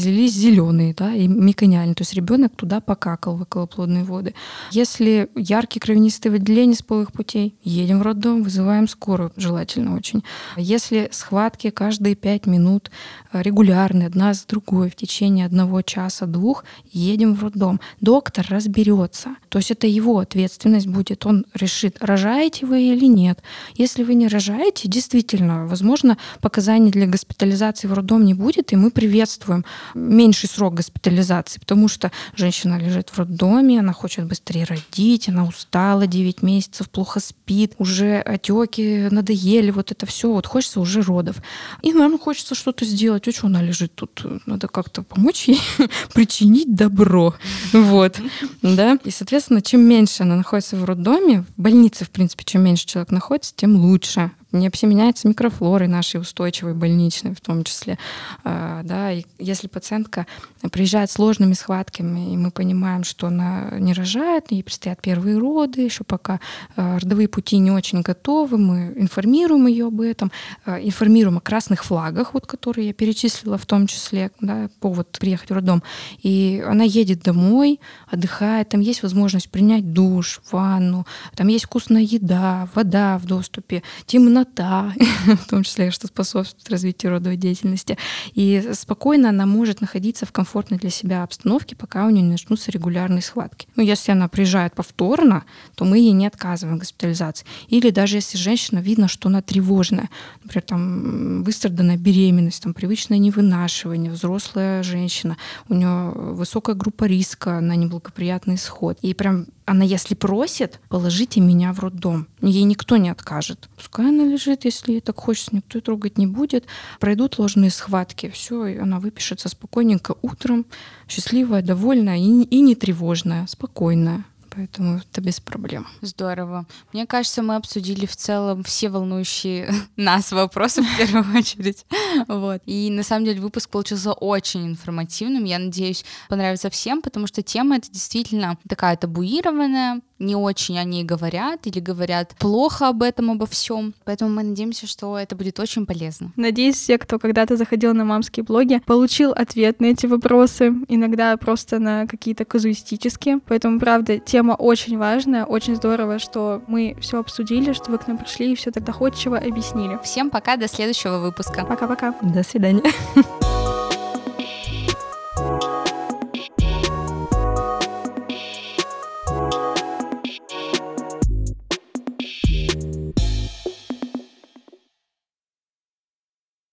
излились зеленые, да, и мекониальные, то есть ребенок туда покакал в околоплодные воды. Если яркие кровянистые выделения с полых путей, едем в роддом, вызываем скорую, желательно очень. Если схватки каждые пять минут э, регулярные, одна с другой в течение одного часа, двух, едем в роддом. Доктор разберется. То есть это его ответственность будет. Он решит, рожаете вы или нет. Если вы не рожаете, действительно, возможно, показаний для госпитализации в роддом не будет, и мы приветствуем меньший срок госпитализации, потому что женщина лежит в роддоме, она хочет быстрее родить, она устала 9 месяцев, плохо спит, уже отеки надоели, вот это все, вот хочется уже родов. И, наверное, хочется что-то сделать. А что она лежит тут? Надо как-то помочь ей (laughs) причинить добро. Вот. Да? И, соответственно, чем меньше она находится в роддоме, в больнице, в принципе, чем меньше человек находится, тем лучше не все меняется микрофлорой нашей устойчивой больничной в том числе. А, да, и если пациентка приезжает с сложными схватками, и мы понимаем, что она не рожает, ей предстоят первые роды, еще пока а, родовые пути не очень готовы, мы информируем ее об этом, а, информируем о красных флагах, вот, которые я перечислила в том числе, да, повод приехать в роддом. И она едет домой, отдыхает, там есть возможность принять душ, ванну, там есть вкусная еда, вода в доступе, темно темнота, (laughs) в том числе, что способствует развитию родовой деятельности. И спокойно она может находиться в комфортной для себя обстановке, пока у нее не начнутся регулярные схватки. Ну, если она приезжает повторно, то мы ей не отказываем госпитализации. Или даже если женщина видно, что она тревожная, например, там выстраданная беременность, там привычное невынашивание, взрослая женщина, у нее высокая группа риска на неблагоприятный исход. И прям она, если просит, положите меня в роддом. Ей никто не откажет. Пускай она лежит, если ей так хочется, никто ее трогать не будет. Пройдут ложные схватки, все, и она выпишется спокойненько утром, счастливая, довольная и, и не тревожная, спокойная поэтому это без проблем. Здорово. Мне кажется, мы обсудили в целом все волнующие (laughs) нас вопросы в первую (laughs) очередь. Вот. И на самом деле выпуск получился очень информативным. Я надеюсь, понравится всем, потому что тема это действительно такая табуированная, не очень о ней говорят или говорят плохо об этом, обо всем. Поэтому мы надеемся, что это будет очень полезно. Надеюсь, все, кто когда-то заходил на мамские блоги, получил ответ на эти вопросы, иногда просто на какие-то казуистические. Поэтому, правда, тема очень важная, очень здорово, что мы все обсудили, что вы к нам пришли и все так доходчиво объяснили. Всем пока, до следующего выпуска. Пока-пока. До свидания. (laughs)